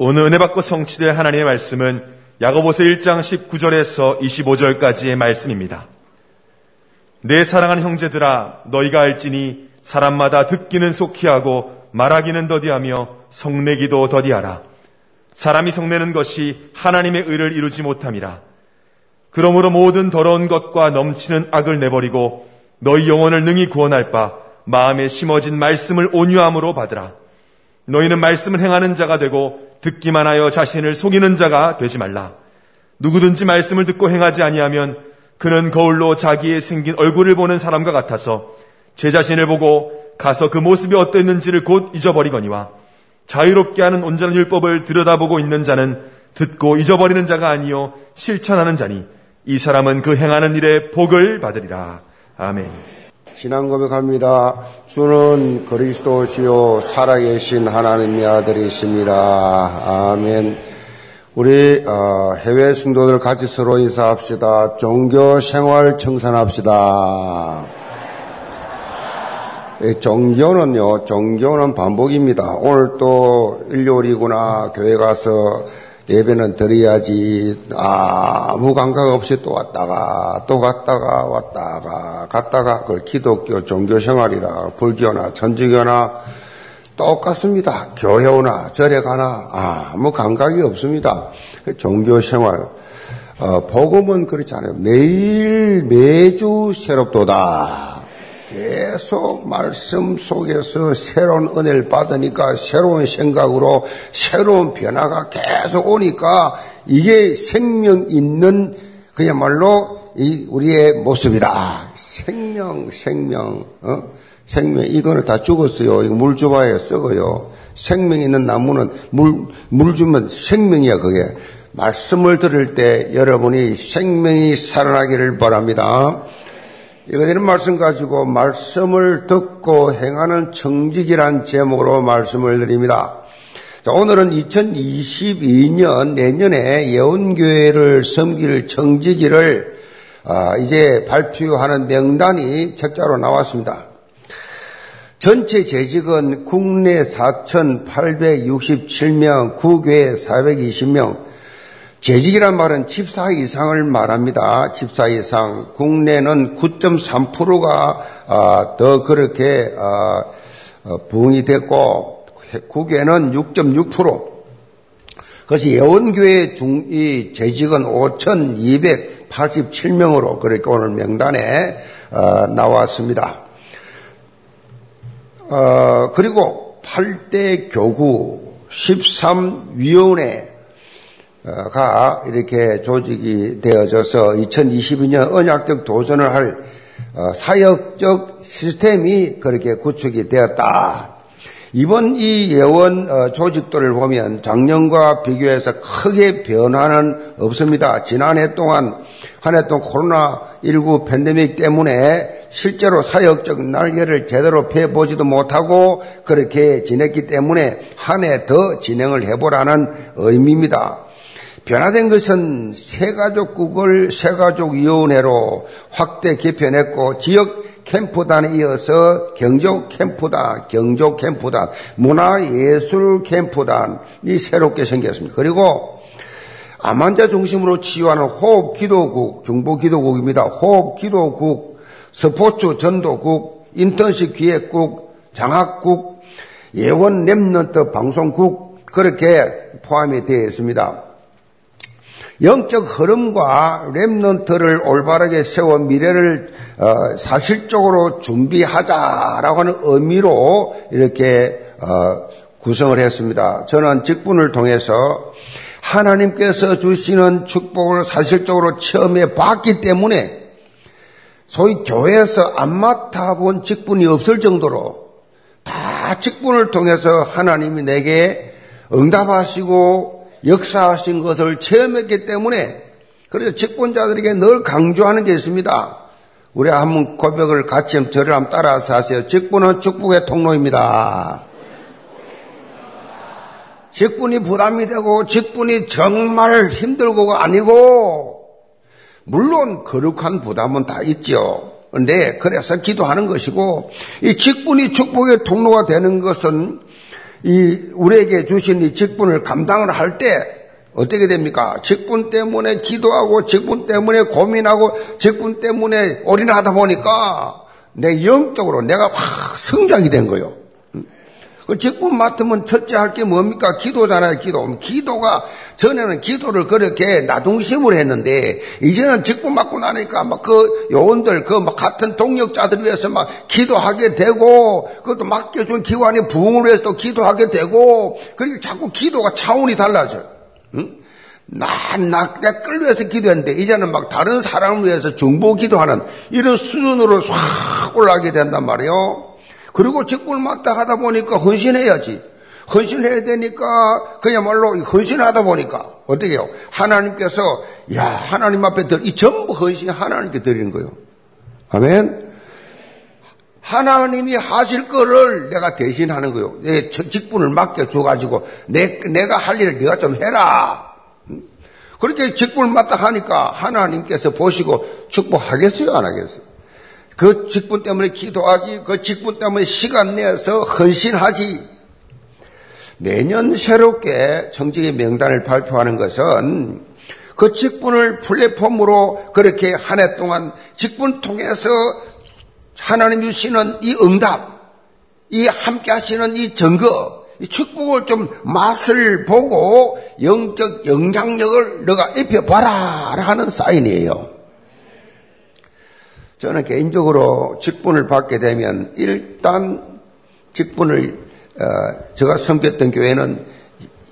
오늘 은혜 받고 성취될 하나님의 말씀은 야고보서 1장 19절에서 25절까지의 말씀입니다. 내 사랑하는 형제들아 너희가 알지니 사람마다 듣기는 속히 하고 말하기는 더디하며 성내기도 더디하라. 사람이 성내는 것이 하나님의 의를 이루지 못함이라. 그러므로 모든 더러운 것과 넘치는 악을 내버리고 너희 영혼을 능히 구원할 바 마음에 심어진 말씀을 온유함으로 받으라. 너희는 말씀을 행하는 자가 되고 듣기만 하여 자신을 속이는 자가 되지 말라. 누구든지 말씀을 듣고 행하지 아니하면 그는 거울로 자기의 생긴 얼굴을 보는 사람과 같아서 제 자신을 보고 가서 그 모습이 어땠는지를 곧 잊어버리거니와 자유롭게 하는 온전한 율법을 들여다보고 있는 자는 듣고 잊어버리는 자가 아니요 실천하는 자니 이 사람은 그 행하는 일에 복을 받으리라. 아멘. 신앙 고백합니다. 주는 그리스도시요 살아계신 하나님의 아들이십니다. 아멘. 우리 어, 해외 성도들 같이 서로 인사합시다. 종교 생활 청산합시다. 종교는요, 종교는 반복입니다. 오늘 또 일요일이구나, 교회 가서 예배는 드려야지, 아무 감각 없이 또 왔다가, 또 갔다가, 왔다가, 갔다가, 그걸 기독교 종교 생활이라, 불교나 천주교나 똑같습니다. 교회 오나, 절에 가나, 아무 감각이 없습니다. 종교 생활. 어, 복음은 그렇지 않아요. 매일, 매주 새롭도다. 계속 말씀 속에서 새로운 은혜를 받으니까 새로운 생각으로 새로운 변화가 계속 오니까 이게 생명 있는 그야말로 이 우리의 모습이다. 생명, 생명, 어? 생명, 이거는 다 죽었어요. 이거 물 줘봐야 썩어요. 생명 있는 나무는 물, 물 주면 생명이야, 그게. 말씀을 들을 때 여러분이 생명이 살아나기를 바랍니다. 이거는 말씀 가지고 말씀을 듣고 행하는 청직이란 제목으로 말씀을 드립니다. 자, 오늘은 2022년 내년에 예언교회를 섬기를 청지기를 아, 이제 발표하는 명단이 책자로 나왔습니다. 전체 재직은 국내 4,867명, 국외 420명, 재직이란 말은 집사 이상을 말합니다. 집사 이상. 국내는 9.3%가 아, 더 그렇게 아, 어, 부응이 됐고 국외는 6.6%. 그것이 예원교회 중, 이 재직은 5,287명으로 그렇게 오늘 명단에 어, 나왔습니다. 어, 그리고 8대 교구, 13위원회, 가 이렇게 조직이 되어져서 2022년 언약적 도전을 할 어, 사역적 시스템이 그렇게 구축이 되었다. 이번 이 예원 어, 조직들을 보면 작년과 비교해서 크게 변화는 없습니다. 지난해 동안 한 해 동안 코로나19 팬데믹 때문에 실제로 사역적 날개를 제대로 펴보지도 못하고 그렇게 지냈기 때문에 한 해 더 진행을 해보라는 의미입니다. 변화된 것은 새가족국을 새가족위원회로 확대 개편했고 지역 캠프단에 이어서 경족 캠프단, 경족 캠프단, 문화예술 캠프단이 새롭게 생겼습니다. 그리고 암환자 중심으로 치유하는 호흡기도국, 중보기도국입니다. 호흡기도국, 스포츠 전도국, 인턴십 기획국, 장학국, 예원 Remnant 방송국 그렇게 포함이 되어 있습니다. 영적 흐름과 Remnant를 올바르게 세워 미래를 어, 사실적으로 준비하자라고 하는 의미로 이렇게 어, 구성을 했습니다. 저는 직분을 통해서 하나님께서 주시는 축복을 사실적으로 체험해 봤기 때문에 소위 교회에서 안 맡아본 직분이 없을 정도로 다 직분을 통해서 하나님이 내게 응답하시고 역사하신 것을 체험했기 때문에 그래서 직분자들에게 늘 강조하는 게 있습니다. 우리 한번 고백을 같이 저를 한번 따라서 하세요. 직분은 축복의 통로입니다. 직분이 부담이 되고 직분이 정말 힘들고가 아니고 물론 거룩한 부담은 다 있죠. 근데 그래서 기도하는 것이고 이 직분이 축복의 통로가 되는 것은 이 우리에게 주신 이 직분을 감당을 할 때 어떻게 됩니까? 직분 때문에 기도하고 직분 때문에 고민하고 직분 때문에 올인하다 보니까 내 영적으로 내가 확 성장이 된 거예요. 그 직분 맡으면 첫째 할 게 뭡니까? 기도잖아요, 기도. 기도가, 전에는 기도를 그렇게 나중심으로 했는데, 이제는 직분 맡고 나니까 막 그 요원들, 그 막 같은 동력자들 위해서 막 기도하게 되고, 그것도 맡겨준 기관의 부흥을 위해서 도 기도하게 되고, 그리고 자꾸 기도가 차원이 달라져요. 응? 나, 나, 내 끌려서 기도했는데, 이제는 막 다른 사람을 위해서 중보 기도하는 이런 수준으로 싹 올라가게 된단 말이에요. 그리고 직분을 맡다 하다 보니까 헌신해야지. 헌신해야 되니까 그야말로 헌신하다 보니까 어떻게 해요? 하나님께서 야 하나님 앞에 들, 이 전부 헌신 하나님께 드리는 거예요. 아멘. 하나님이 하실 거를 내가 대신하는 거예요. 내 직분을 맡겨줘 가지고 내, 내가 할 일을 네가 좀 해라. 그렇게 직분을 맡다 하니까 하나님께서 보시고 축복하겠어요? 안 하겠어요? 그 직분 때문에 기도하지, 그 직분 때문에 시간 내서 헌신하지. 매년 새롭게 정직의 명단을 발표하는 것은 그 직분을 플랫폼으로 그렇게 한 해 동안 직분 통해서 하나님 주시는 이 응답, 이 함께 하시는 이 증거, 이 축복을 좀 맛을 보고 영적 영향력을 너가 입혀봐라 하는 사인이에요. 저는 개인적으로 직분을 받게 되면 일단 직분을 어, 제가 섬겼던 교회는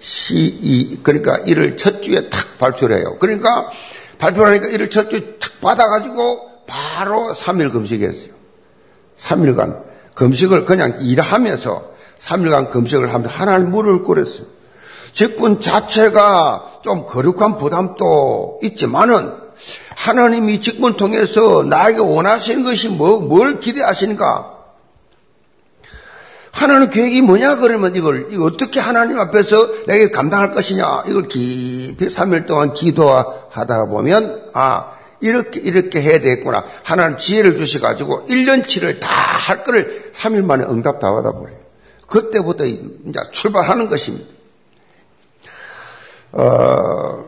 시 그러니까 이를 첫 주에 탁 발표를 해요. 그러니까 발표를 하니까 이를 첫 주에 탁 받아가지고 바로 3일 금식했어요. 3일간 금식을 그냥 일하면서 3일간 금식을 하면서 하나님 물을 끓였어요. 직분 자체가 좀 거룩한 부담도 있지만은 하나님이 직분 통해서 나에게 원하시는 것이 뭐, 뭘 기대하시는가? 하나님 계획이 뭐냐? 그러면 이걸, 이거 어떻게 하나님 앞에서 내게 감당할 것이냐? 이걸 깊이 3일 동안 기도하다 보면 아 이렇게 이렇게 해야 되겠구나. 하나님 지혜를 주셔가지고 1년치를 다 할 거를 3일 만에 응답 다 받아버려요. 그때부터 이제 출발하는 것입니다. 어,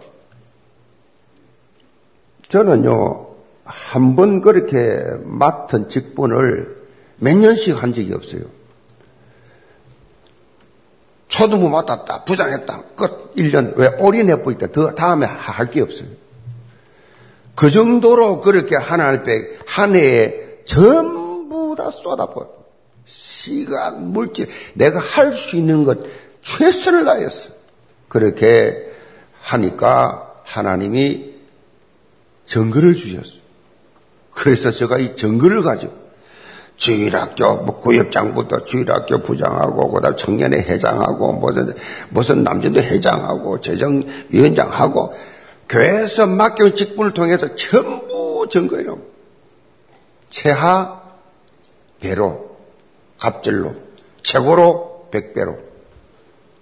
저는요, 한 번 그렇게 맡은 직분을 몇 년씩 한 적이 없어요. 초등부 맡았다, 부장했다, 끝, 1년, 왜 올인해 보니까 더 다음에 할 게 없어요. 그 정도로 그렇게 하나님 앞에 한 해에 전부 다 쏟아버려. 시간, 물질, 내가 할 수 있는 것 최선을 다했어. 그렇게 하니까 하나님이 정글을 주셨어요. 그래서 제가 이 정글을 가지고 주일학교 뭐 구역장부터 주일학교 부장하고 그다음 청년회 회장하고 무슨 무슨 남전도 회장하고 재정위원장하고 교회에서 맡겨온 직분을 통해서 전부 정거이로 최하 배로 갑절로 최고로 백배로.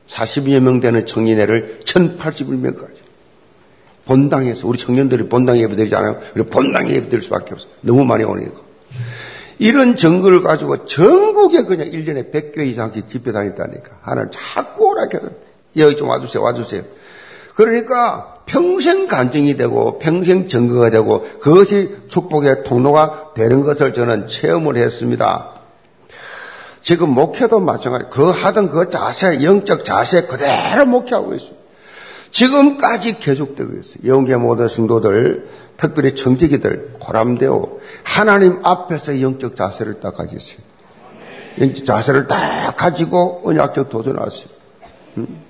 40여 명 되는 청년회를 1081명까지 본당에서 우리 청년들이 본당 예배 드리잖아요. 우리 본당 예배 드릴 수밖에 없어. 너무 많이 오니까. 이런 증거를 가지고 전국에 그냥 1년에 100교 이상씩 집회 다녔다니까. 하나님 자꾸 오라케 여기 좀 와주세요, 와주세요. 그러니까 평생 간증이 되고 평생 증거가 되고 그것이 축복의 통로가 되는 것을 저는 체험을 했습니다. 지금 목회도 마찬가지. 그 하던 그 자세, 영적 자세 그대로 목회하고 있습니다. 지금까지 계속되고 있어요. 영계 모든 성도들, 특별히 정직이들, 고람되어 하나님 앞에서 영적 자세를 딱 가지세요. 영적 자세를 딱 가지고 언약적 도전하세요. 음?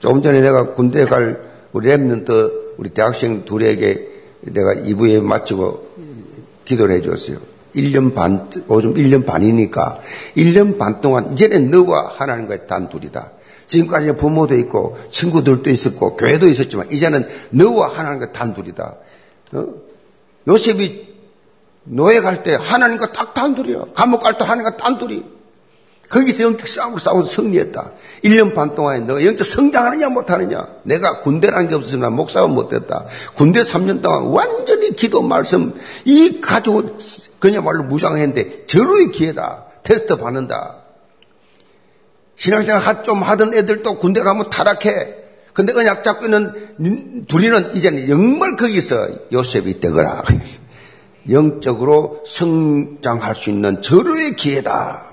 조금 전에 내가 군대 갈 우리 랩런트 우리 대학생 둘에게 내가 2부에 마치고 기도를 해줬어요. 1년 반, 요즘 1년 반이니까 1년 반 동안 이제는 너와 하나님과의 단둘이다. 지금까지 부모도 있고 친구들도 있었고 교회도 있었지만 이제는 너와 하나님과 단둘이다. 어? 요셉이 노예 갈 때 하나님과 딱 단둘이야. 감옥 갈 때 하나님과 단둘이. 거기서 영적 싸움을 싸워서 승리했다. 1년 반 동안에 너가 영적 성장하느냐 못하느냐. 내가 군대라는 게 없었으면 목사가 못됐다. 군대 3년 동안 완전히 기도 말씀 이 가지고 그냥 말로 무장했는데 절호의 기회다. 테스트 받는다. 신앙생활 좀 하던 애들도 군대 가면 타락해. 근데 언약 잡고 있는 둘이는 이제는 정말 거기서 요셉이 되거라. 영적으로 성장할 수 있는 절호의 기회다.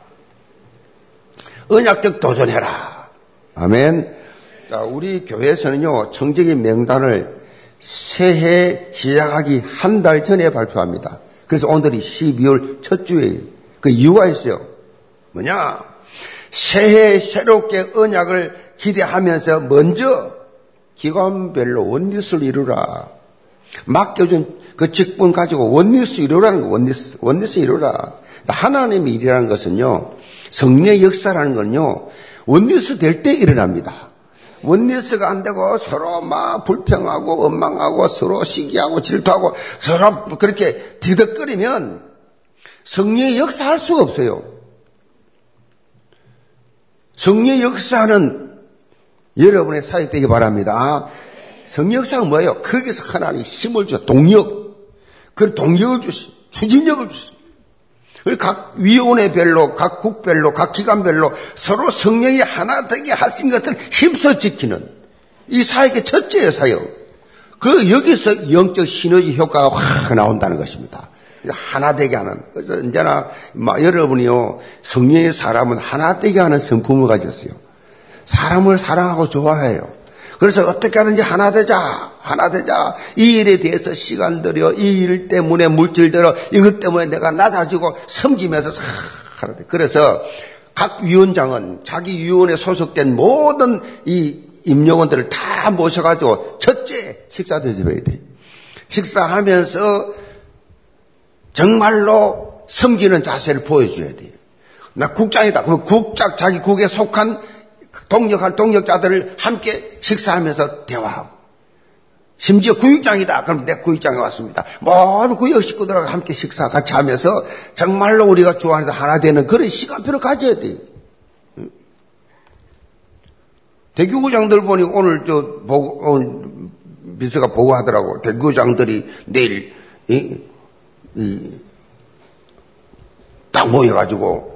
언약적 도전해라. 아멘. 자, 우리 교회에서는요, 청적인 명단을 새해 시작하기 한 달 전에 발표합니다. 그래서 오늘이 12월 첫 주에 그 이유가 있어요. 뭐냐? 새해 새롭게 언약을 기대하면서 먼저 기관별로 원리스를 이루라. 맡겨준 그 직분 가지고 원리스 이루라는 거, 원리스, 원리스 이루라. 하나님의 일이라는 것은요, 성령의 역사라는 건요, 원리스 될 때 일어납니다. 원리스가 안 되고 서로 막 불평하고 원망하고 서로 시기하고 질투하고 서로 그렇게 뒤덕거리면 성령의 역사할 수가 없어요. 성령의 역사는 여러분의 사역 되기 바랍니다. 성령 역사가 뭐예요? 거기서 하나님 힘을 줘. 동력. 그 동력을 주시. 추진력을 주시. 각 위원회 별로, 각 국별로, 각 기관별로 서로 성령이 하나 되게 하신 것을 힘써 지키는 이 사역의 첫째의 사역. 그 여기서 영적 시너지 효과가 확 나온다는 것입니다. 하나 되게 하는. 그래서 언제나 여러분이요 성령의 사람은 하나 되게 하는 성품을 가졌어요. 사람을 사랑하고 좋아해요. 그래서 어떻게 하든지 하나 되자, 하나 되자. 이 일에 대해서 시간 들여, 이 일 때문에 물질 들여, 이것 때문에 내가 낮아지고 섬기면서 하나 돼. 그래서 각 위원장은 자기 위원에 소속된 모든 이 임용원들을 다 모셔가지고 첫째 식사 대접해야 돼. 식사하면서 정말로 섬기는 자세를 보여줘야 돼. 나 국장이다. 그 국장 자기 국에 속한 동력한 동력자들을 함께 식사하면서 대화하고 심지어 구역장이다. 그럼 내 구역장에 왔습니다. 모든 구역 식구들하고 함께 식사 같이 하면서 정말로 우리가 좋아하는 하나 되는 그런 시간표를 가져야 돼. 대교구장들 보니 오늘 저 보고 오늘 민서가 보고하더라고. 대교구장들이 내일 딱 모여가지고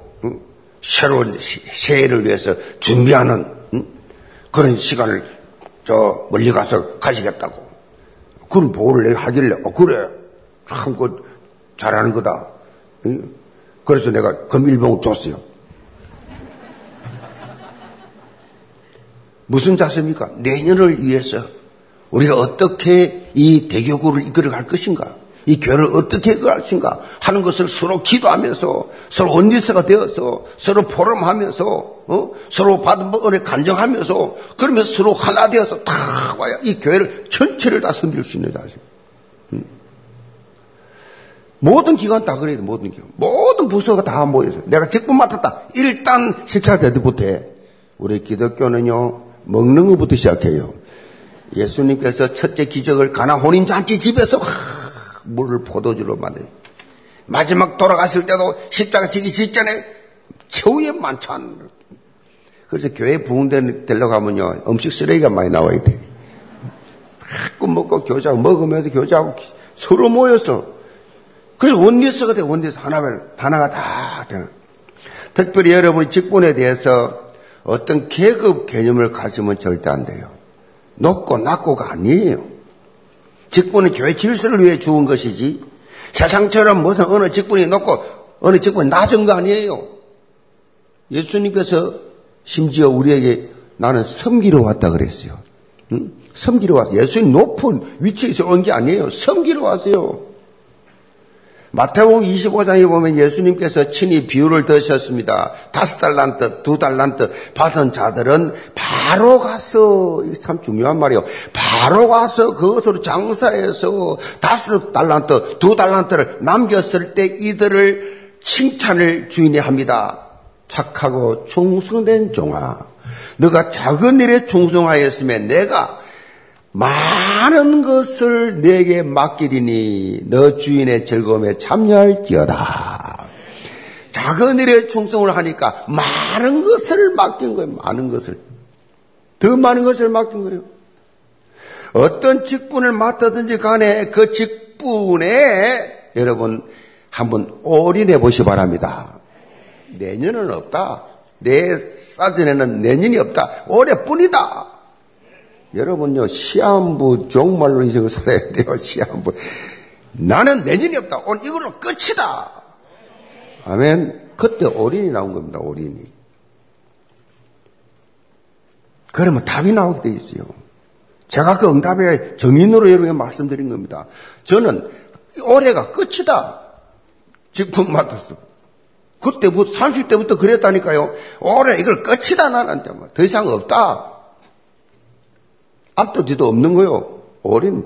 새로운 새해를 위해서 준비하는 그런 시간을 저 멀리 가서 가시겠다고. 그런 보고를 내가 하길래, 어, 그래. 참, 그, 잘하는 거다. 그래서 내가 금일봉 줬어요. 무슨 자세입니까? 내년을 위해서 우리가 어떻게 이 대교구를 이끌어 갈 것인가? 이 교회를 어떻게 할 것인가 하는 것을 서로 기도하면서 서로 원리서가 되어서 서로 포럼하면서 어? 서로 받은 은혜 간정하면서 그러면서 서로 하나 되어서 다 와야 이 교회를 전체를 다 섬길 수 있는 자세. 음. 모든 기관 다 그래야 돼, 모든 기관. 모든 부서가 다 모여서. 내가 직분 맡았다. 일단 식사 대드부터 해. 우리 기독교는요, 먹는 것부터 시작해요. 예수님께서 첫째 기적을 가나 혼인잔치 집에서 물을 포도주로 만든 마지막 돌아갔을 때도 십자가 지기 직전에 최후의 만찬. 그래서 교회 부흥되려 가면요 음식 쓰레기가 많이 나와야 돼. 가끔 먹고 교제하고 먹으면서 교제하고 서로 모여서 그래서 원리스가 돼 원리스 하나면 하나가 다 되는. 특별히 여러분이 직분에 대해서 어떤 계급 개념을 가지면 절대 안 돼요. 높고 낮고가 아니에요. 직분은 교회 질서를 위해 주은 것이지 세상처럼 무슨 어느 직분이 높고 어느 직분이 낮은 거 아니에요. 예수님께서 심지어 우리에게 나는 섬기러 왔다 그랬어요. 응? 섬기러 왔어요. 예수님 높은 위치에서 온 게 아니에요. 섬기러 왔어요. 마태복음 25장에 보면 예수님께서 친히 비유를 드셨습니다. 다섯 달란트, 두 달란트 받은 자들은 바로 가서 참 중요한 말이에요. 바로 가서 그것으로 장사해서 다섯 달란트, 두 달란트를 남겼을 때 이들을 칭찬을 주인이 합니다. 착하고 충성된 종아, 너가 작은 일에 충성하였으면 내가 많은 것을 내게 맡기리니 너 주인의 즐거움에 참여할지어다. 작은 일에 충성을 하니까 많은 것을 맡긴 거예요. 많은 것을. 더 많은 것을 맡긴 거예요. 어떤 직분을 맡다든지 간에 그 직분에 여러분 한번 올인해 보시 기 바랍니다. 내년은 없다. 내 사전에는 내년이 없다. 올해뿐이다. 여러분요, 시한부 종말로 인생을 살아야 돼요, 시한부. 나는 내년이 없다. 오늘 이걸로 끝이다. 아멘. 그때 어린이 나온 겁니다, 어린이. 그러면 답이 나오게 돼 있어요. 제가 그 응답의 정인으로 여러분에게 말씀드린 겁니다. 저는 올해가 끝이다. 직분 맡았어. 그때부터, 30대부터 그랬다니까요. 올해 이걸 끝이다, 나한테. 뭐. 더 이상 없다. 앞도 뒤도 없는 거요. 어린.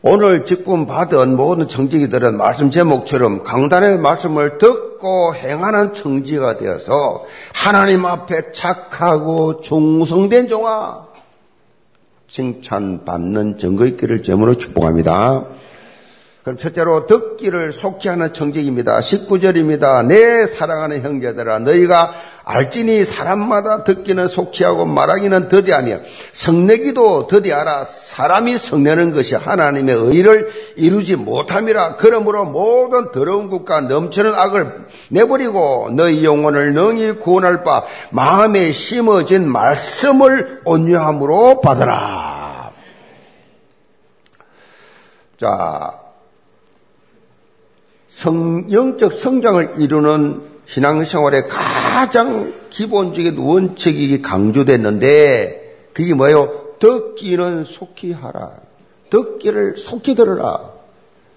오늘 직분 받은 모든 청지기들은 말씀 제목처럼 강단의 말씀을 듣고 행하는 청지가 되어서 하나님 앞에 착하고 충성된 종아 칭찬받는 증거 있기를 제물로 축복합니다. 그럼 첫째로 듣기를 속히 하는 청직입니다. 19절입니다. 내 사랑하는 형제들아 너희가 알지니 사람마다 듣기는 속히 하고 말하기는 더디하며 성내기도 더디하라 사람이 성내는 것이 하나님의 의를 이루지 못함이라. 그러므로 모든 더러운 것과 넘치는 악을 내버리고 너희 영혼을 능히 구원할 바 마음에 심어진 말씀을 온유함으로 받으라. 자, 성, 영적 성장을 이루는 신앙생활의 가장 기본적인 원칙이 강조됐는데 그게 뭐예요? 듣기는 속히 하라. 듣기를 속히 들으라.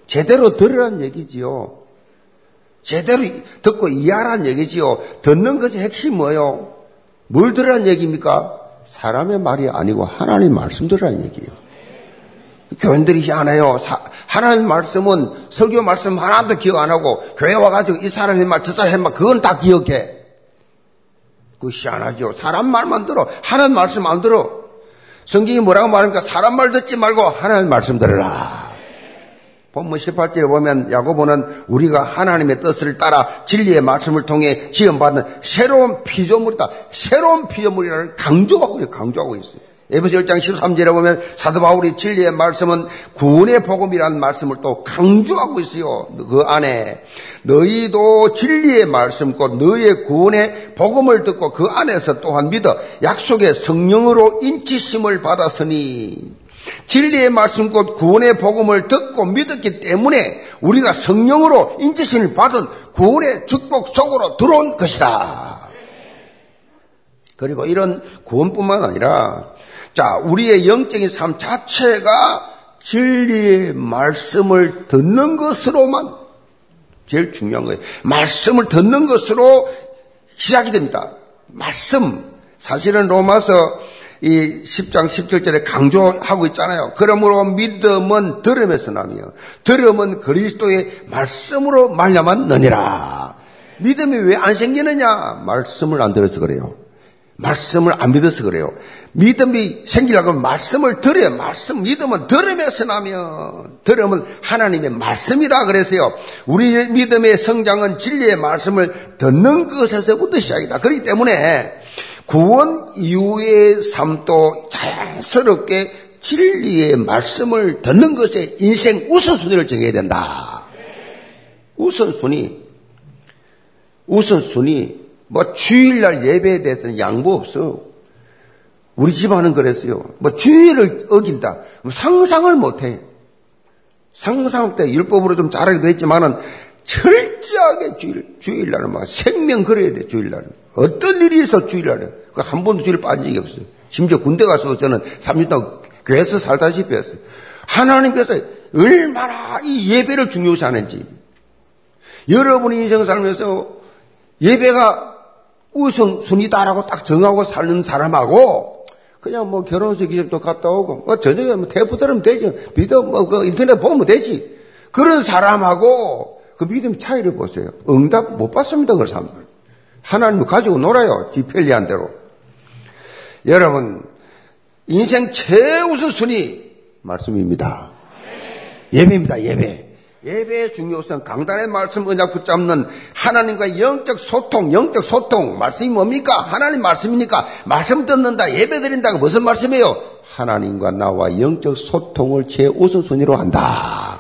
제대로 들으란 얘기지요. 제대로 듣고 이해하란 얘기지요. 듣는 것이 핵심 뭐예요? 뭘 들으란 얘기입니까? 사람의 말이 아니고 하나님 말씀 들으란 얘기예요. 교인들이 희한해요. 하나님 말씀은 설교 말씀 하나도 기억 안 하고 교회 와가지고 이 사람의 말, 저 사람의 말 그건 다 기억해. 그 희한하죠. 사람 말만 들어. 하나님 말씀 안 들어. 성경이 뭐라고 말합니까? 사람 말 듣지 말고 하나님 말씀 들으라. 본문 18절에 보면 야고보는 우리가 하나님의 뜻을 따라 진리의 말씀을 통해 지원받는 새로운 피조물이다. 새로운 피조물이라는 강조하고, 강조하고 있어요. 에베소 1장 13절에 보면 사도 바울이 진리의 말씀은 구원의 복음이라는 말씀을 또 강조하고 있어요. 그 안에 너희도 진리의 말씀 곧 너희의 구원의 복음을 듣고 그 안에서 또한 믿어 약속의 성령으로 인치심을 받았으니 진리의 말씀 곧 구원의 복음을 듣고 믿었기 때문에 우리가 성령으로 인치심을 받은 구원의 축복 속으로 들어온 것이다. 그리고 이런 구원뿐만 아니라 자, 우리의 영적인 삶 자체가 진리의 말씀을 듣는 것으로만 제일 중요한 거예요. 말씀을 듣는 것으로 시작이 됩니다. 말씀. 사실은 로마서 이 10장 17절에 강조하고 있잖아요. 그러므로 믿음은 들음에서 나며 들음은 그리스도의 말씀으로 말려만 느니라. 믿음이 왜 안 생기느냐? 말씀을 안 들어서 그래요. 말씀을 안 믿어서 그래요. 믿음이 생기려고 말씀을 들어야 말씀, 믿음은 들음에서 나면, 들음은 하나님의 말씀이다 그랬어요. 우리 믿음의 성장은 진리의 말씀을 듣는 것에서부터 시작이다. 그렇기 때문에 구원 이후의 삶도 자연스럽게 진리의 말씀을 듣는 것에 인생 우선순위를 정해야 된다. 우선순위. 우선순위. 뭐 주일날 예배에 대해서는 양보 없어. 우리 집안은 그랬어요. 뭐 주일을 어긴다. 뭐 상상을 못해. 상상 때 율법으로 좀 잘하기도 했지만은 철저하게 주일, 주일날은 막 생명 걸어야 돼, 주일날은. 어떤 일이 있어, 주일날에. 그한 번도 주일 빠진 적이 없어요. 심지어 군대 가서 저는 3년 동안 교회에서 살다시피 했어요. 하나님께서 얼마나 이 예배를 중요시 하는지. 여러분이 인생 살면서 예배가 우선순위다라고 딱 정하고 사는 사람하고 그냥 뭐 결혼식 이집도 갔다 오고 뭐 저녁에 뭐 대포 들으면 되지. 믿음 뭐그 인터넷 보면 되지. 그런 사람하고 그 믿음 차이를 보세요. 응답 못 받습니다 그 사람들. 하나님을 가지고 놀아요 지 편리한 대로. 여러분 인생 최우선 순위 말씀입니다. 예배입니다 예배 예배의 중요성, 강단의 말씀 언약 붙잡는 하나님과 영적 소통, 영적 소통, 말씀이 뭡니까? 하나님 말씀이니까 말씀 듣는다, 예배 드린다가 무슨 말씀이에요? 하나님과 나와 영적 소통을 제 우선순위로 한다.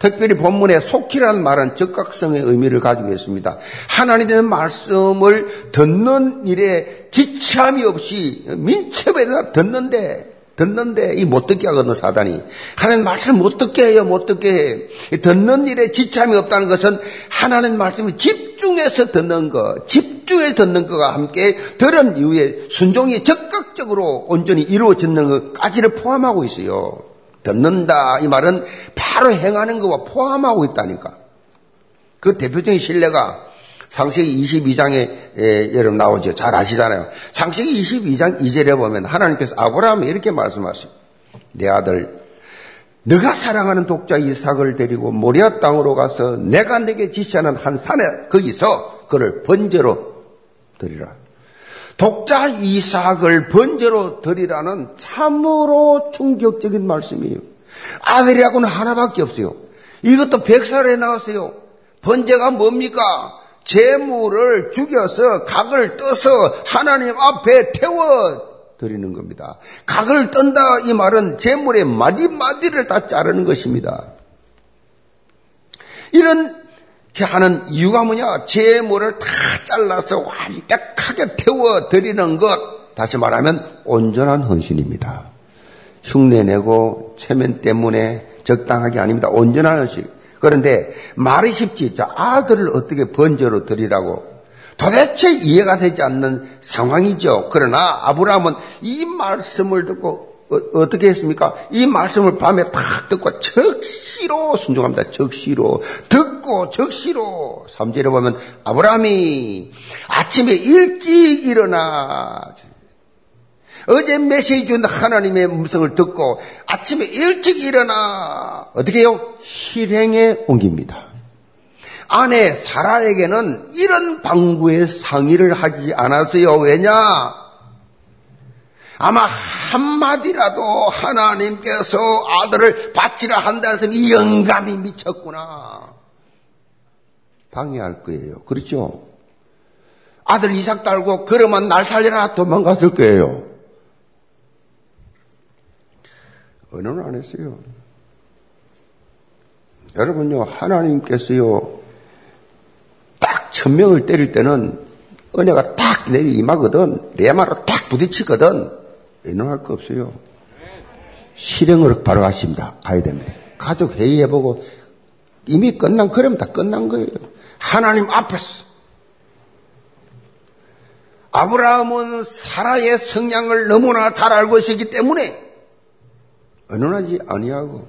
특별히 본문에 속히라는 말은 적각성의 의미를 가지고 있습니다. 하나님의 말씀을 듣는 일에 지참이 없이 민첩에다 듣는데 듣는데 이 못 듣게 하거든 사단이. 하나님 말씀 못 듣게 해요 못 듣게 해. 듣는 일에 지참이 없다는 것은 하나님 말씀을 집중해서 듣는 것 집중해서 듣는 것과 함께 들은 이후에 순종이 적극적으로 온전히 이루어지는 것까지를 포함하고 있어요. 듣는다 이 말은 바로 행하는 것과 포함하고 있다니까. 그 대표적인 신뢰가 상세기 22장에 예, 여러분 나오죠. 잘 아시잖아요. 상세기 22장 2절에 보면 하나님께서 아브라함에 이렇게 말씀하십니다. 내 아들, 네가 사랑하는 독자 이삭을 데리고 모리아 땅으로 가서 내가 네게 지시하는 한 산에 거기서 그를 번제로 드리라. 독자 이삭을 번제로 드리라는 참으로 충격적인 말씀이에요. 아들이하고는 하나밖에 없어요. 이것도 백살에 나왔어요. 번제가 뭡니까? 재물을 죽여서 각을 떠서 하나님 앞에 태워 드리는 겁니다. 각을 떤다 이 말은 재물의 마디마디를 다 자르는 것입니다. 이런 게 하는 이유가 뭐냐? 재물을 다 잘라서 완벽하게 태워 드리는 것. 다시 말하면 온전한 헌신입니다. 흉내내고 체면 때문에 적당하게 아닙니다. 온전한 헌신. 그런데 말이 쉽지. 자, 아들을 어떻게 번제로 드리라고. 도대체 이해가 되지 않는 상황이죠. 그러나 아브라함은 이 말씀을 듣고 어, 떻게 했습니까? 이 말씀을 밤에 탁 듣고 적시로 순종합니다. 적시로. 듣고 적시로. 3절에 보면 아브라함이 아침에 일찍 일어나 어제 메시지 준 하나님의 음성을 듣고 아침에 일찍 일어나 어떻게 해요? 실행에 옮깁니다. 아내 사라에게는 이런 방구의 상의를 하지 않았어요. 왜냐? 아마 한마디라도 하나님께서 아들을 바치라 한다 해서 이 영감이 미쳤구나. 방해할 거예요. 그렇죠? 아들 이삭 달고 그러면 날 살려라 도망갔을 거예요. 은혜는 안 했어요. 여러분요, 하나님께서요, 딱 천명을 때릴 때는 은혜가 딱 내게 임하거든, 레마로 딱 부딪히거든, 은혜할 거 없어요. 실행으로 바로 하십니다. 가야 됩니다. 가족 회의해보고, 이미 끝난, 그러면 다 끝난 거예요. 하나님 앞에서. 아브라함은 사라의 성향을 너무나 잘 알고 있었기 때문에 은원하지 아니하고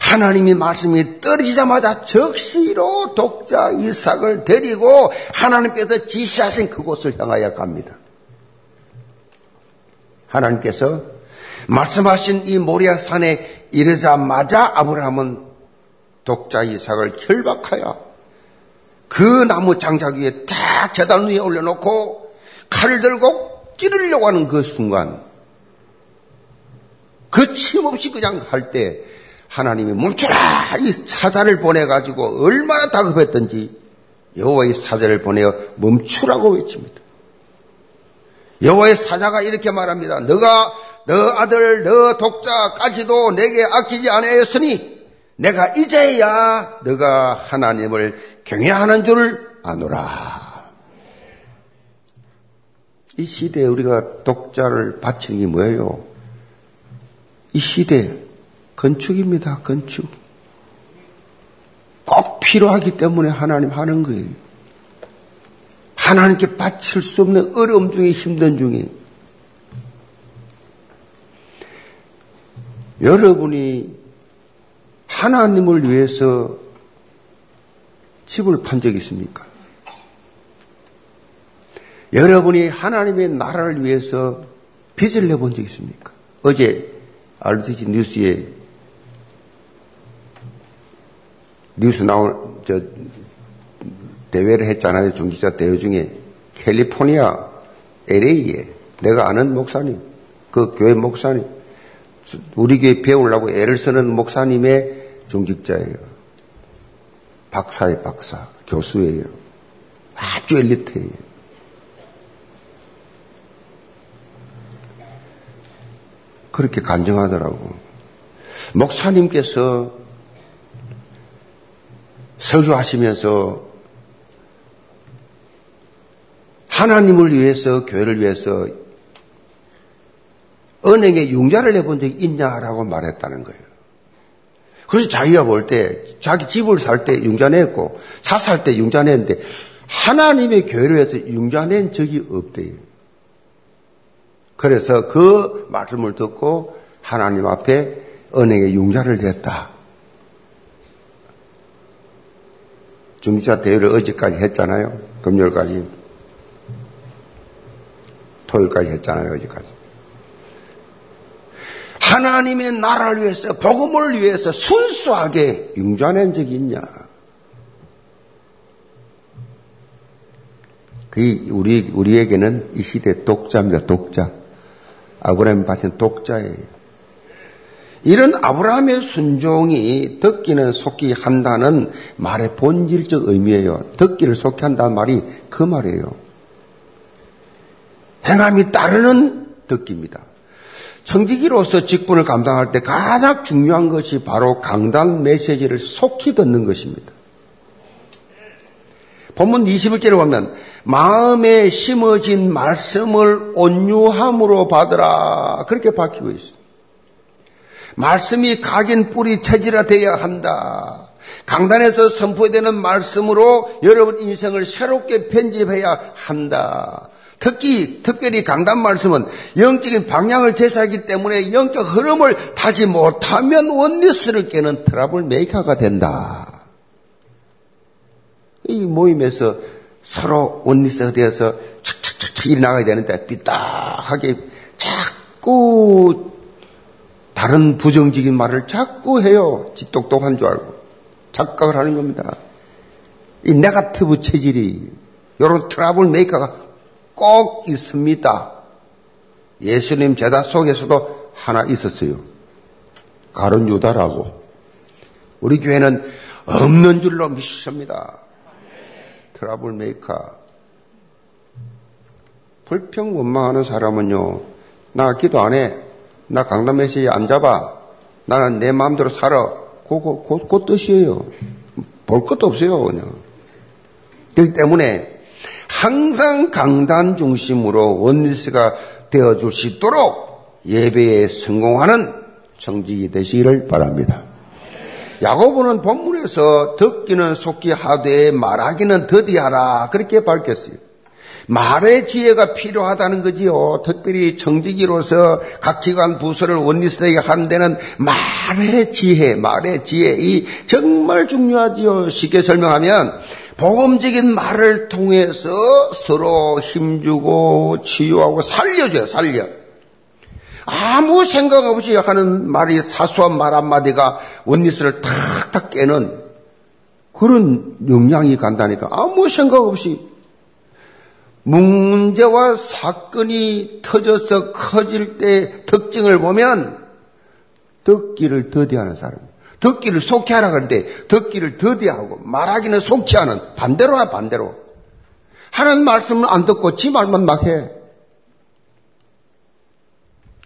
하나님의 말씀이 떨어지자마자 적시로 독자 이삭을 데리고 하나님께서 지시하신 그곳을 향하여 갑니다. 하나님께서 말씀하신 이 모리아 산에 이르자마자 아브라함은 독자 이삭을 결박하여 그 나무 장작 위에 딱 재단 위에 올려놓고 칼을 들고 찌르려고 하는 그 순간 거침없이 그냥 할 때 하나님이 멈추라 이 사자를 보내 가지고 얼마나 다급했던지 여호와의 사자를 보내어 멈추라고 외칩니다. 여호와의 사자가 이렇게 말합니다. 너가 너 아들 너 독자까지도 내게 아끼지 아니하였으니 내가 이제야 너가 하나님을 경외하는 줄 아노라. 이 시대에 우리가 독자를 바치는 게 뭐예요? 이 시대 건축입니다. 건축. 꼭 필요하기 때문에 하나님 하는 거예요. 하나님께 바칠 수 없는 어려움 중에 힘든 중에 여러분이 하나님을 위해서 집을 판 적 있습니까? 여러분이 하나님의 나라를 위해서 빚을 내본 적 있습니까? 어제 알듯이 뉴스에 뉴스 나온 저 대회를 했잖아요. 중기자 대회 중에 캘리포니아 LA에 내가 아는 목사님, 그 교회 목사님, 우리 교회 배우려고 애를 쓰는 목사님의 중직자예요. 박사의 박사, 교수예요. 아주 엘리트예요. 그렇게 간증하더라고. 목사님께서 설교하시면서 하나님을 위해서 교회를 위해서 은행에 융자를 내본 적이 있냐라고 말했다는 거예요. 그래서 자기가 볼 때 자기 집을 살 때 융자 냈고 차 살 때 융자 냈는데 하나님의 교회를 위해서 융자 낸 적이 없대요. 그래서 그 말씀을 듣고 하나님 앞에 은행에 융자를 냈다. 중지자 대회를 어제까지 했잖아요. 금요일까지. 토요일까지 했잖아요. 어제까지. 하나님의 나라를 위해서, 복음을 위해서 순수하게 융자낸 적이 있냐? 그 우리 우리에게는 이 시대 독자입니다. 독자. 아브라함 바친 독자예요. 이런 아브라함의 순종이 듣기는 속히 한다는 말의 본질적 의미예요. 듣기를 속히 한다는 말이 그 말이에요. 행함이 따르는 듣기입니다. 청지기로서 직분을 감당할 때 가장 중요한 것이 바로 강단 메시지를 속히 듣는 것입니다. 본문 21절에 보면 마음에 심어진 말씀을 온유함으로 받으라 그렇게 밝히고 있습니다. 말씀이 각인 뿌리 체질화 되어야 한다. 강단에서 선포되는 말씀으로 여러분 인생을 새롭게 편집해야 한다. 특히 특별히 강단 말씀은 영적인 방향을 제시하기 때문에 영적 흐름을 타지 못하면 oneness를 깨는 trouble maker가 된다. 이 모임에서 서로 oneness가 되어서 척척척척 일이 나가야 되는데 삐딱하게 자꾸 다른 부정적인 말을 자꾸 해요. 지 똑똑한 줄 알고. 착각을 하는 겁니다. 이 negative 체질이 이런 trouble maker가 꼭 있습니다. 예수님 제자 속에서도 하나 있었어요. 가론 유다라고. 우리 교회는 없는 줄로 믿습니다. trouble maker. 불평 원망하는 사람은요, 나 기도 안 해. 나 강남 메시지 안 잡아. 나는 내 마음대로 살아. 그거, 그, 그 뜻이에요. 볼 것도 없어요, 그냥. 그렇기 때문에 항상 강단 중심으로 원리스가 되어줄 수 있도록 예배에 성공하는 정직이 되시기를 바랍니다. 야고보는 본문에서 듣기는 속기 하되 말하기는 더디하라 그렇게 밝혔어요. 말의 지혜가 필요하다는 거지요. 특별히 정직이로서 각 기관 부서를 원리스에게 하는 데는 말의 지혜, 말의 지혜, 이 정말 중요하지요. 쉽게 설명하면 복음적인 말을 통해서 서로 힘주고 치유하고 살려줘요, 살려. 아무 생각 없이 하는 말이 사소한 말 한마디가 원리스를 탁탁 깨는 그런 영향이 간다니까. 아무 생각 없이 문제와 사건이 터져서 커질 때 특징을 보면 듣기를 더디하는 사람. 듣기를 속히 하라 그러는데 듣기를 더디하고 말하기는 속히 하는 반대로 하 반대로. 하는 말씀을 안 듣고 지 말만 막 해.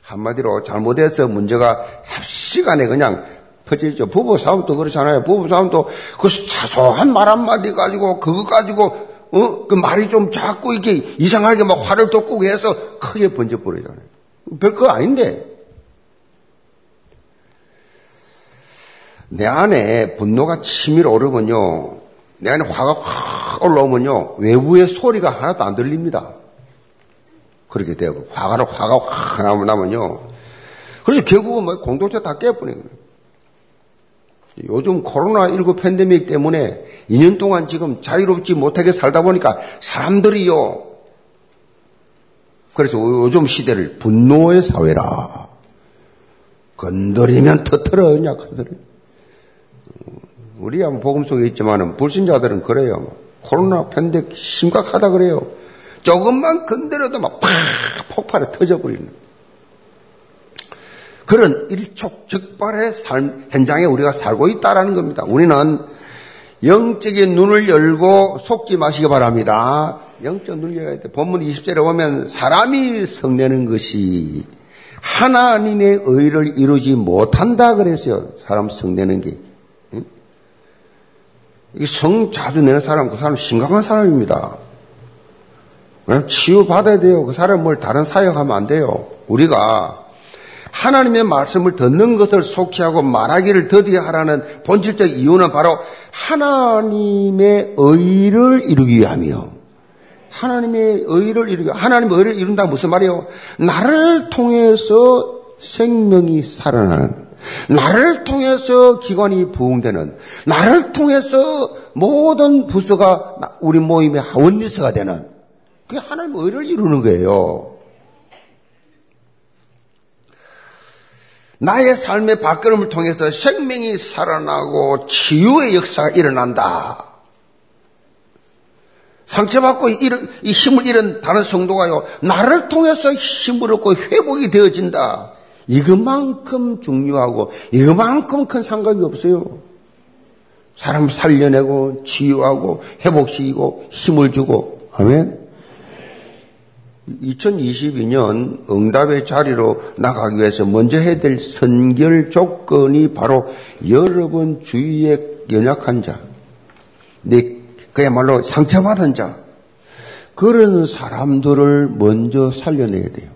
한마디로 잘못해서 문제가 삽시간에 그냥 퍼지죠. 부부 싸움도 그렇잖아요. 부부 싸움도 그 사소한 말 한마디 가지고 그거 가지고 어? 그 말이 좀 자꾸 이렇게 이상하게 막 화를 돋고 해서 크게 번져버리잖아요. 별거 아닌데. 내 안에 분노가 치밀어 오르면요. 내 안에 화가 확 올라오면요. 외부의 소리가 하나도 안 들립니다. 그렇게 되고, 화가, 화가 확 나면요. 그래서 결국은 뭐 공동체 다 깨버리는 거예요. 요즘 코로나19 팬데믹 때문에 2년 동안 지금 자유롭지 못하게 살다 보니까 사람들이요. 그래서 요즘 시대를 분노의 사회라. 건드리면 터트려, 그냥 건드려. 우리 한 복음 속에 있지만은 불신자들은 그래요. 코로나 팬데믹 심각하다 그래요. 조금만 건드려도 막 팍 폭발해 터져버리는. 그런 일촉즉발의 삶 현장에 우리가 살고 있다라는 겁니다. 우리는 영적인 눈을 열고 속지 마시기 바랍니다. 영적 눈을 열어야 돼. 본문 20절에 보면 사람이 성내는 것이 하나님의 의를 이루지 못한다 그랬어요. 사람 성내는 게. 성 자주 내는 사람, 그 사람 심각한 사람입니다. 치유받아야 돼요. 그 사람 뭘 다른 사역하면 안 돼요. 우리가 하나님의 말씀을 듣는 것을 속히 하고 말하기를 더디게 하라는 본질적 이유는 바로 하나님의 의를 이루기 위함이요. 하나님의 의를 이루기, 하나님의 의를 이룬다 무슨 말이요? 나를 통해서 생명이 살아나는, 나를 통해서 기관이 부흥되는, 나를 통해서 모든 부서가 우리 모임의 원리서가 되는, 그게 하나님의 의를 이루는 거예요. 나의 삶의 발걸음을 통해서 생명이 살아나고 치유의 역사가 일어난다. 상처받고 이 힘을 잃은 다른 성도가요, 나를 통해서 힘을 얻고 회복이 되어진다. 이것만큼 중요하고, 이것만큼 큰 상관이 없어요. 사람 살려내고, 치유하고, 회복시키고, 힘을 주고, 아멘. 2022년 응답의 자리로 나가기 위해서 먼저 해야 될 선결 조건이 바로 여러분 주위에 연약한 자, 네, 그야말로 상처받은 자, 그런 사람들을 먼저 살려내야 돼요.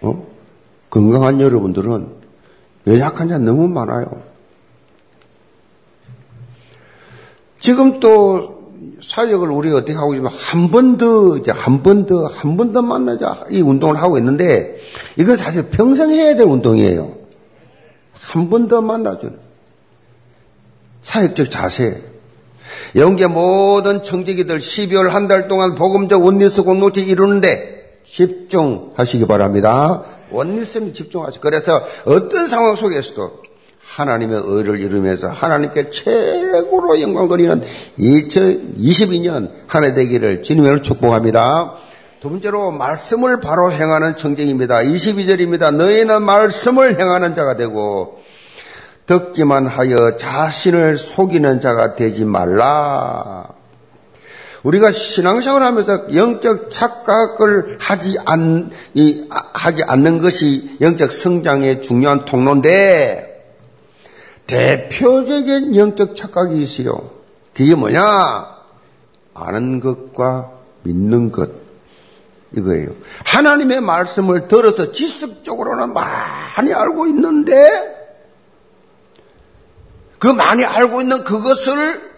어? 건강한 여러분들은 연약한 자 너무 많아요. 지금 또 사역을 우리가 어떻게 하고 있으면 한 번 더, 이제 한 번 더, 한 번 더 만나자. 이 운동을 하고 있는데, 이건 사실 평생 해야 될 운동이에요. 한 번 더 만나주는. 사역적 자세. 영계 모든 청지기들 12월 한 달 동안 복음적 원리스 공동체 이루는데 집중하시기 바랍니다. 원리스에 집중하시. 그래서 어떤 상황 속에서도 하나님의 의를 이루면서 하나님께 최고로 영광 돌리는 2022년 한 해 되기를 주님으로 축복합니다. 두 번째로 말씀을 바로 행하는 청쟁입니다. 22절입니다. 너희는 말씀을 행하는 자가 되고 듣기만 하여 자신을 속이는 자가 되지 말라. 우리가 신앙생활 하면서 영적 착각을 하지, 않, 하지 않는 것이 영적 성장의 중요한 통로인데 대표적인 영적 착각이 있어요. 그게 뭐냐? 아는 것과 믿는 것. 이거예요. 하나님의 말씀을 들어서 지식적으로는 많이 알고 있는데, 그 많이 알고 있는 그것을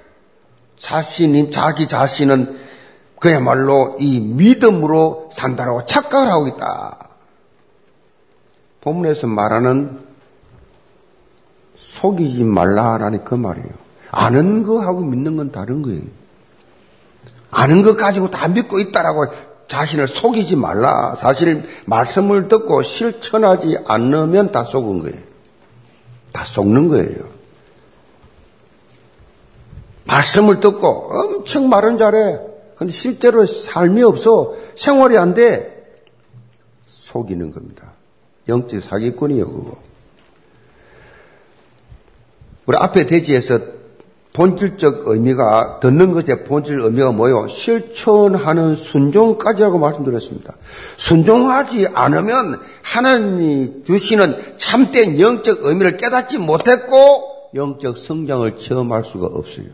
자신이, 자기 자신은 그야말로 이 믿음으로 산다라고 착각을 하고 있다. 본문에서 말하는 속이지 말라라는 그 말이에요. 아는 거하고 믿는 건 다른 거예요. 아는 것 가지고 다 믿고 있다라고 자신을 속이지 말라. 사실 말씀을 듣고 실천하지 않으면 다 속은 거예요. 다 속는 거예요. 말씀을 듣고 엄청 말은 잘해. 근데 실제로 삶이 없어. 생활이 안 돼. 속이는 겁니다. 영적 사기꾼이요, 그거. 우리 앞에 대지에서 본질적 의미가 듣는 것의 본질 의미가 뭐요? 실천하는 순종까지라고 말씀드렸습니다. 순종하지 않으면 하나님이 주시는 참된 영적 의미를 깨닫지 못했고 영적 성장을 체험할 수가 없어요.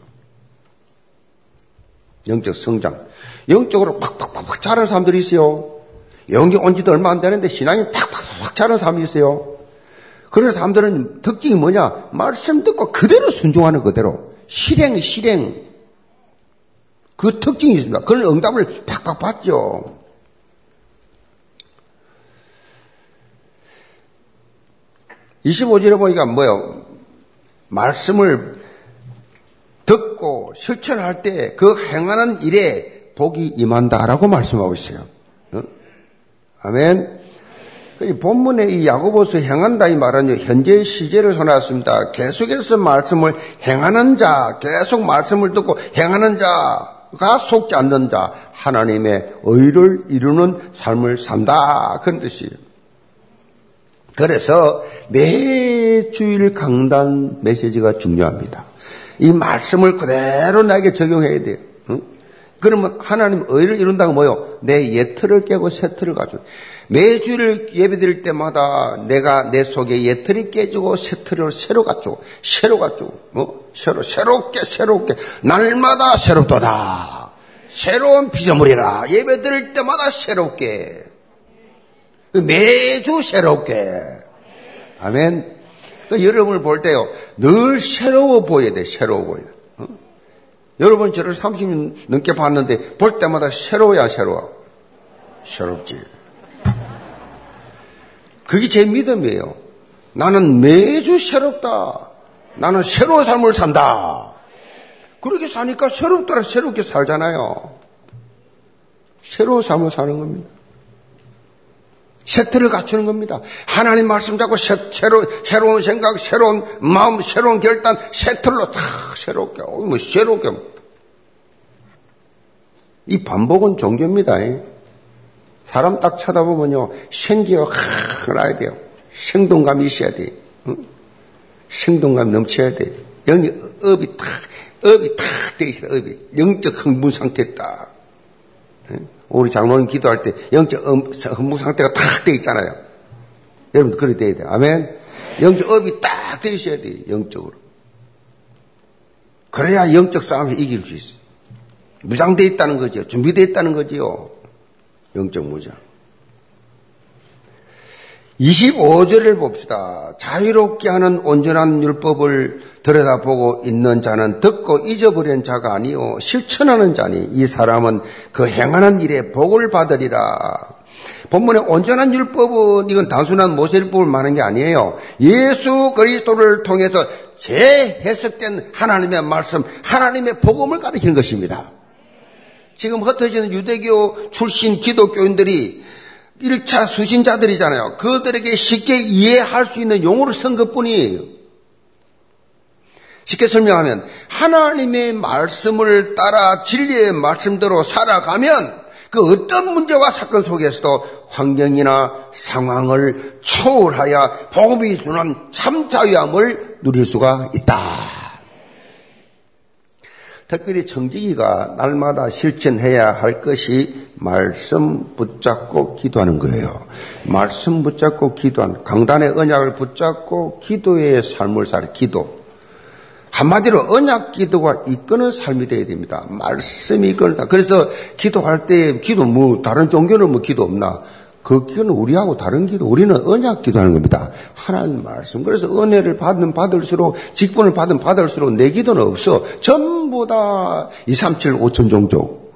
영적 성장. 영적으로 팍팍팍 자라는 사람들이 있어요. 영이 온 지도 얼마 안 되는데 신앙이 팍팍팍 자라는 사람이 있어요. 그런 사람들은 특징이 뭐냐? 말씀 듣고 그대로 순종하는 그대로. 실행, 실행. 그 특징이 있습니다. 그런 응답을 팍팍 받죠. (25절에) 보니까 뭐요? 말씀을 듣고 실천할 때 그 행하는 일에 복이 임한다라고 말씀하고 있어요. 어? 아멘. 이 본문에 이 야고보서 행한다 이 말은 현재 시제를 전하였습니다. 계속해서 말씀을 행하는 자, 계속 말씀을 듣고 행하는 자가 속지 않는 자, 하나님의 의를 이루는 삶을 산다. 그런 뜻이에요. 그래서 매주일 강단 메시지가 중요합니다. 이 말씀을 그대로 나에게 적용해야 돼요. 그러면 하나님 의를 이룬다고 뭐요? 내 예틀을 깨고 새 틀을 가지고 매주를 예배 드릴 때마다 내가 내 속에 예틀이 깨지고 새 틀을 새로 갖추고 새로 갖추고 뭐 새로 새롭게 새롭게 날마다 새롭도다. 새로운 피조물이라 예배 드릴 때마다 새롭게 매주 새롭게 아멘. 그 여러분을 볼 때요 늘 새로워 보여야 돼 새로워 보여. 어? 여러분 저를 30년 넘게 봤는데 볼 때마다 새로워야 새로워. 새롭지. 그게 제 믿음이에요. 나는 매주 새롭다. 나는 새로운 삶을 산다. 그렇게 사니까 새롭더라, 새롭게 살잖아요. 새로운 삶을 사는 겁니다. 세트를 갖추는 겁니다. 하나님 말씀 잡고 새, 새로, 새로운 생각, 새로운 마음, 새로운 결단, 세트로 다 새롭게, 어, 뭐 새롭게. 이 반복은 종교입니다. 사람 딱 쳐다보면요, 생기가 확 나야 돼요. 생동감이 있어야 돼. 응? 생동감 넘쳐야 돼. 영이 업이 탁, 업이 탁 돼 있어, 업이. 영적 흥분 상태 딱. 응? 우리 장로님 기도할 때 영적 흥분 상태가 탁 돼 있잖아요. 여러분도 그래 돼야 돼. 아멘. 영적 업이 딱 돼 있어야 돼, 영적으로. 그래야 영적 싸움에 이길 수 있어. 무장돼 있다는 거죠. 준비돼 있다는 거지요. 영적 무장. 25절을 봅시다. 자유롭게 하는 온전한 율법을 들여다보고 있는 자는 듣고 잊어버린 자가 아니요 실천하는 자니 이 사람은 그 행하는 일에 복을 받으리라. 본문에 온전한 율법은 이건 단순한 모세율법을 말하는 게 아니에요. 예수 그리스도를 통해서 재해석된 하나님의 말씀, 하나님의 복음을 가리키는 것입니다. 지금 흩어지는 유대교 출신 기독교인들이 1차 수신자들이잖아요. 그들에게 쉽게 이해할 수 있는 용어를 쓴 것뿐이에요. 쉽게 설명하면 하나님의 말씀을 따라 진리의 말씀대로 살아가면 그 어떤 문제와 사건 속에서도 환경이나 상황을 초월하여 복음이 주는 참 자유함을 누릴 수가 있다. 특별히 청지기가 날마다 실천해야 할 것이 말씀 붙잡고 기도하는 거예요. 말씀 붙잡고 기도하는 강단의 언약을 붙잡고 기도의 삶을 살 기도. 한마디로 언약 기도가 이끄는 삶이 되어야 됩니다. 말씀이 이끄는 그래서 기도할 때 기도 뭐 다른 종교는 뭐 기도 없나? 그 기도는 우리하고 다른 기도, 우리는 언약 기도하는 겁니다. 하나님 말씀. 그래서 은혜를 받는 받을수록, 직분을 받은 받을수록 내 기도는 없어. 전부 다 2, 3, 7, 5천 종족.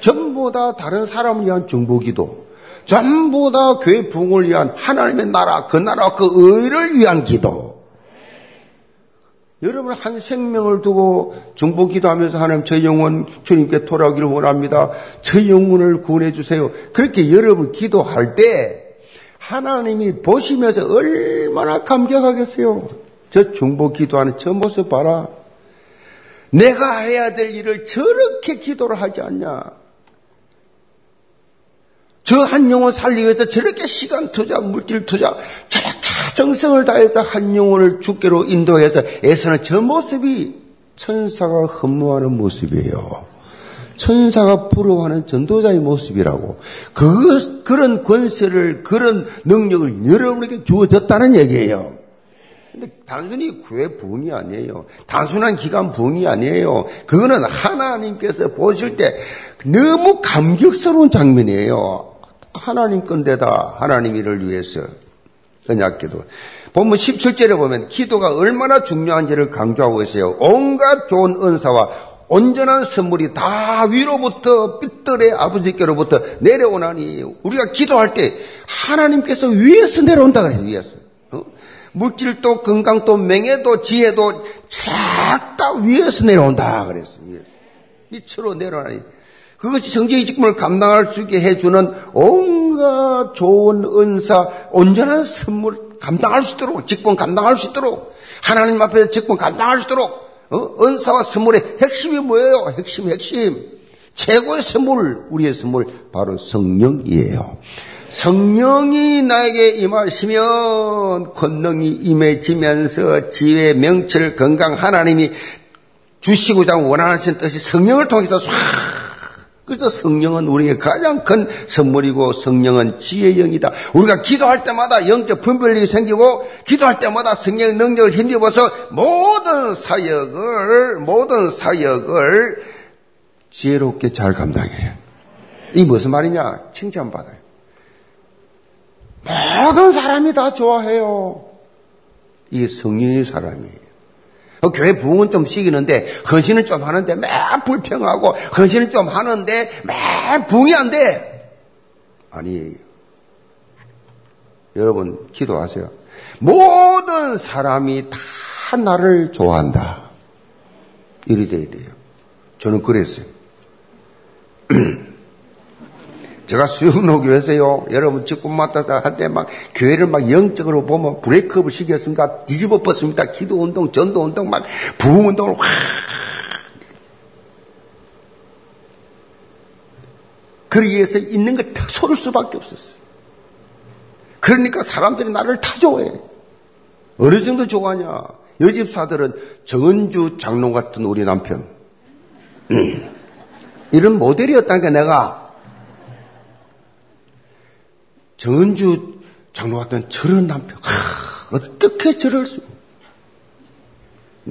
전부 다 다른 사람을 위한 중보 기도. 전부 다 교회 부흥을 위한 하나님의 나라, 그 나라, 그 의를 위한 기도. 여러분 한 생명을 두고 중보 기도하면서 하나님 저 영혼 주님께 돌아오기를 원합니다. 저 영혼을 구원해 주세요. 그렇게 여러분 기도할 때 하나님이 보시면서 얼마나 감격하겠어요. 저 중보 기도하는 저 모습 봐라. 내가 해야 될 일을 저렇게 기도를 하지 않냐. 저 한 영혼 살리기 위해서 저렇게 시간 투자, 물질 투자, 저렇게 정성을 다해서 한 영혼을 주께로 인도해서 애쓰는 저 모습이 천사가 흠모하는 모습이에요. 천사가 부러워하는 전도자의 모습이라고. 그, 그런 권세를, 그런 능력을 여러분에게 주어졌다는 얘기예요. 근데 단순히 구회 부흥이 아니에요. 단순한 기간 부흥이 아니에요. 그거는 하나님께서 보실 때 너무 감격스러운 장면이에요. 하나님 건데다 하나님 일을 위해서. 언약 기도. 본문 17절에 보면 기도가 얼마나 중요한지를 강조하고 있어요. 온갖 좋은 은사와 온전한 선물이 다 위로부터 삐뚤의 아버지께로부터 내려오나니 우리가 기도할 때 하나님께서 위에서 내려온다 그래요. 위에서. 어? 물질도 건강도 명예도 지혜도 싹 다 위에서 내려온다 그랬어. 위에서. 밑으로 내려오나니 그것이 정제의 직분을 감당할 수 있게 해주는 온갖 좋은 은사, 온전한 선물 감당할 수 있도록, 직분 감당할 수 있도록, 하나님 앞에서 직분 감당할 수 있도록, 어? 은사와 선물의 핵심이 뭐예요? 핵심, 핵심. 최고의 선물, 우리의 선물, 바로 성령이에요. 성령이 나에게 임하시면 권능이 임해지면서 지혜, 명철, 건강 하나님이 주시고자 원하시는 뜻이 성령을 통해서 싹 그래서 성령은 우리에게 가장 큰 선물이고 성령은 지혜의 영이다. 우리가 기도할 때마다 영적 분별력이 생기고 기도할 때마다 성령의 능력을 힘입어서 모든 사역을 모든 사역을 지혜롭게 잘 감당해요. 이 무슨 말이냐? 칭찬받아요. 모든 사람이 다 좋아해요. 이게 성령의 사람이에요. 어, 교회 부흥은 좀 시키는데 헌신은 좀 하는데 매 불평하고 헌신은 좀 하는데 매 부흥이 안 돼. 아니 여러분 기도하세요. 모든 사람이 다 나를 좋아한다. 이리 돼야 돼요. 저는 그랬어요. 제가 수영로교에서요, 여러분 직분 맡아서 할때막 교회를 막 영적으로 보면 브레이크업을 시켰습니까? 뒤집어 뻗습니다. 기도 운동, 전도 운동, 막 부흥 운동을 확. 그러기 위해서 있는 거다 소를 수밖에 없었어요. 그러니까 사람들이 나를 다 좋아해. 어느 정도 좋아하냐? 여집사들은 정은주 장로 같은 우리 남편. 음. 이런 모델이었다니까 내가 정은주 장로 같은 저런 남편, 하, 어떻게 저럴 수?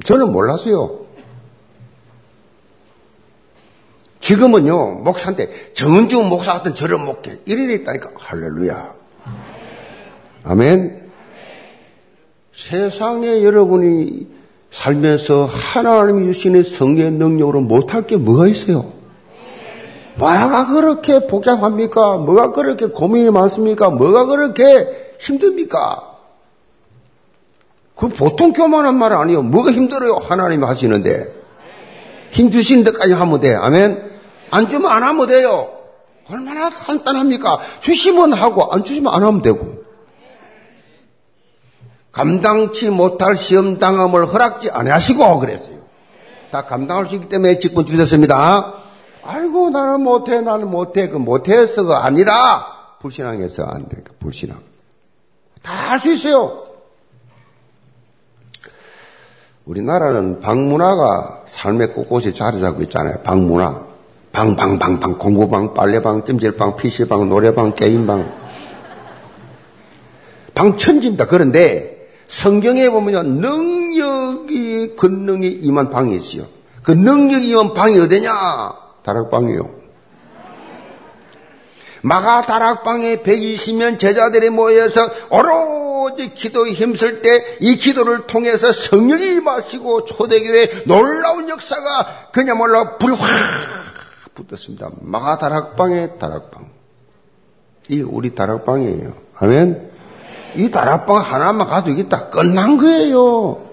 저는 몰랐어요. 지금은요, 목사인데, 정은주 목사 같은 저런 목회, 이래 있다니까, 할렐루야. 아멘. 세상에 여러분이 살면서 하나님이 주시는 성의 능력으로 못할 게 뭐가 있어요? 뭐가 그렇게 복잡합니까? 뭐가 그렇게 고민이 많습니까? 뭐가 그렇게 힘듭니까? 그 보통 교만한 말 아니에요. 뭐가 힘들어요? 하나님이 하시는데. 힘 주시는 데까지 하면 돼. 아멘? 안 주면 안 하면 돼요. 얼마나 간단합니까? 주시면 하고, 안 주시면 안 하면 되고. 감당치 못할 시험 당함을 허락지 안 하시고 그랬어요. 다 감당할 수 있기 때문에 직분 주셨습니다. 아이고 나는 못해 나는 못해 그 못해서가 아니라 불신앙해서 안 되니까 불신앙 다 할 수 있어요. 우리나라는 방문화가 삶의 곳곳에 자리 잡고 있잖아요. 방문화. 방방방방 공부방 빨래방 찜질방 PC방 노래방 게임방 방천지입니다. 그런데 성경에 보면요 능력이 권능이 임한 방이 있어요. 그 능력이 임한 방이 어디냐? 다락방이요. 마가 다락방에 120명 제자들이 모여서 오로지 기도에 힘쓸 때 이 기도를 통해서 성령이 임하시고 초대교회 놀라운 역사가 그냥말로 불이 확 붙었습니다. 마가 다락방의 다락방. 이 우리 다락방이에요. 아멘. 이 다락방 하나만 가지고 있다. 끝난 거예요.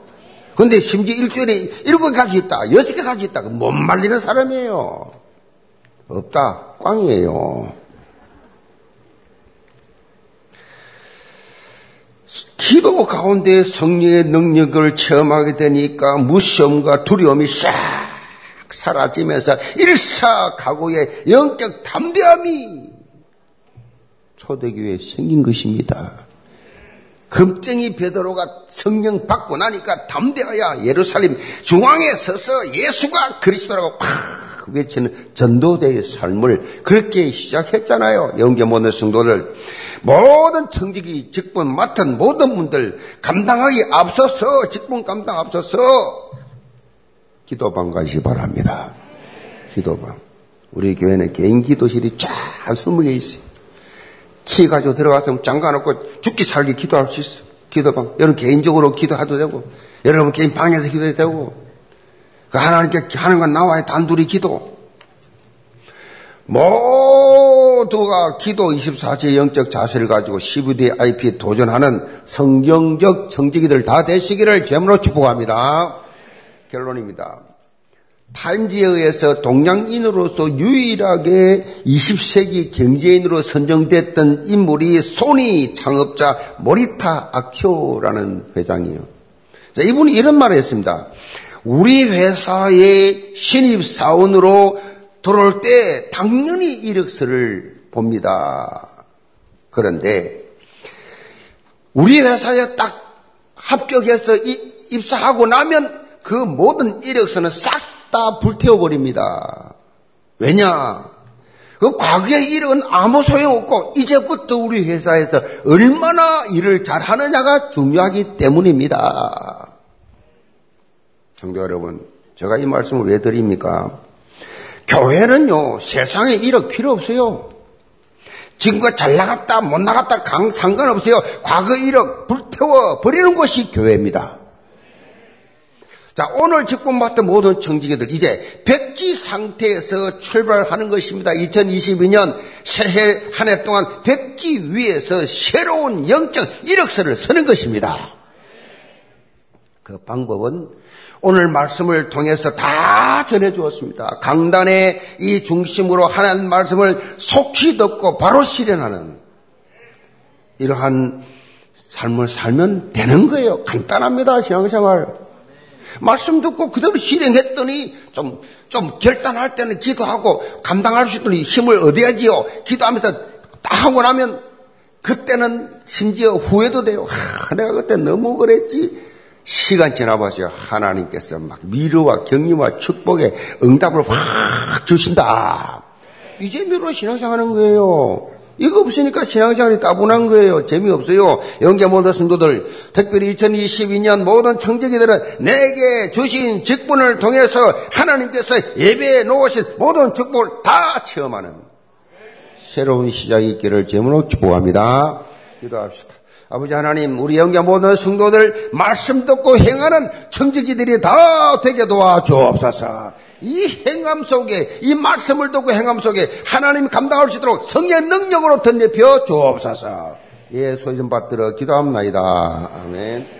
근데 심지어 일주일에 일곱 가지 있다. 여섯 개 가지 있다. 못 말리는 사람이에요. 없다. 꽝이에요. 기도 가운데 성령의 능력을 체험하게 되니까 무시험과 두려움이 싹 사라지면서 일사가고의 영적 담대함이 초대교회에 생긴 것입니다. 금쟁이 베드로가 성령 받고 나니까 담대하여 예루살렘 중앙에 서서 예수가 그리스도라고 팍 외치는 전도자의 삶을 그렇게 시작했잖아요. 영계 모든 성도들. 모든 청직이 직분 맡은 모든 분들 감당하기 앞서서 직분 감당 앞서서 기도방 가시 바랍니다. 기도방. 우리 교회는 개인 기도실이 쫙 숨어 있어요. 키 가지고 들어가서 잠가놓고 죽기 살기 기도할 수 있어. 기도방. 여러분 개인적으로 기도해도 되고, 여러분 개인 방에서 기도해도 되고, 그 하나님께 하는 건 나와의 단둘이 기도. 모두가 기도 24제 영적 자세를 가지고 CVD IP 도전하는 성경적 정직이들 다 되시기를 제물로 축복합니다. 결론입니다. 타임지에 의해서 동양인으로서 유일하게 20세기 경제인으로 선정됐던 인물이 소니 창업자 모리타 아키오라는 회장이에요. 자, 이분이 이런 말을 했습니다. 우리 회사의 신입 사원으로 들어올 때 당연히 이력서를 봅니다. 그런데 우리 회사에 딱 합격해서 입사하고 나면 그 모든 이력서는 싹 다 불태워버립니다. 왜냐? 그 과거의 일은 아무 소용없고 이제부터 우리 회사에서 얼마나 일을 잘하느냐가 중요하기 때문입니다. 성도 여러분, 제가 이 말씀을 왜 드립니까? 교회는요, 세상에 1억 필요 없어요. 지금껏 잘 나갔다, 못 나갔다, 강, 상관없어요. 과거 1억 불태워 버리는 것이 교회입니다. 자, 오늘 직분 맡은 모든 청지기들 이제 백지 상태에서 출발하는 것입니다. 2022년 새해 한 해 동안 백지 위에서 새로운 영적 이력서를 쓰는 것입니다. 그 방법은 오늘 말씀을 통해서 다 전해 주었습니다. 강단의 이 중심으로 하나님 말씀을 속히 듣고 바로 실현하는 이러한 삶을 살면 되는 거예요. 간단합니다. 신앙생활. 말씀 듣고 그대로 실행했더니 좀, 좀 결단할 때는 기도하고 감당할 수 있도록 힘을 얻어야지요. 기도하면서 딱 하고 나면 그때는 심지어 후회도 돼요. 하, 내가 그때 너무 그랬지. 시간 지나봐서 하나님께서 막 미르와 격리와 축복의 응답을 확 주신다. 이제 미로 신앙생활하는 거예요. 이거 없으니까 신앙생활이 따분한 거예요. 재미없어요. 영계 모든 성도들, 특별히 2022년 모든 청지기들은 내게 주신 직분을 통해서 하나님께서 예배에 놓으신 모든 축복을 다 체험하는 새로운 시작이 있기를 제문으로 축복합니다. 기도합시다. 아버지 하나님, 우리 영계 모든 성도들 말씀 듣고 행하는 청지기들이 다 되게 도와주옵소서. 이 행함 속에, 이 말씀을 듣고 행함 속에 하나님이 감당할 수 있도록 성령 능력으로 덧입혀 주옵소서. 예, 소리 좀 받들어 기도합니다. 아멘.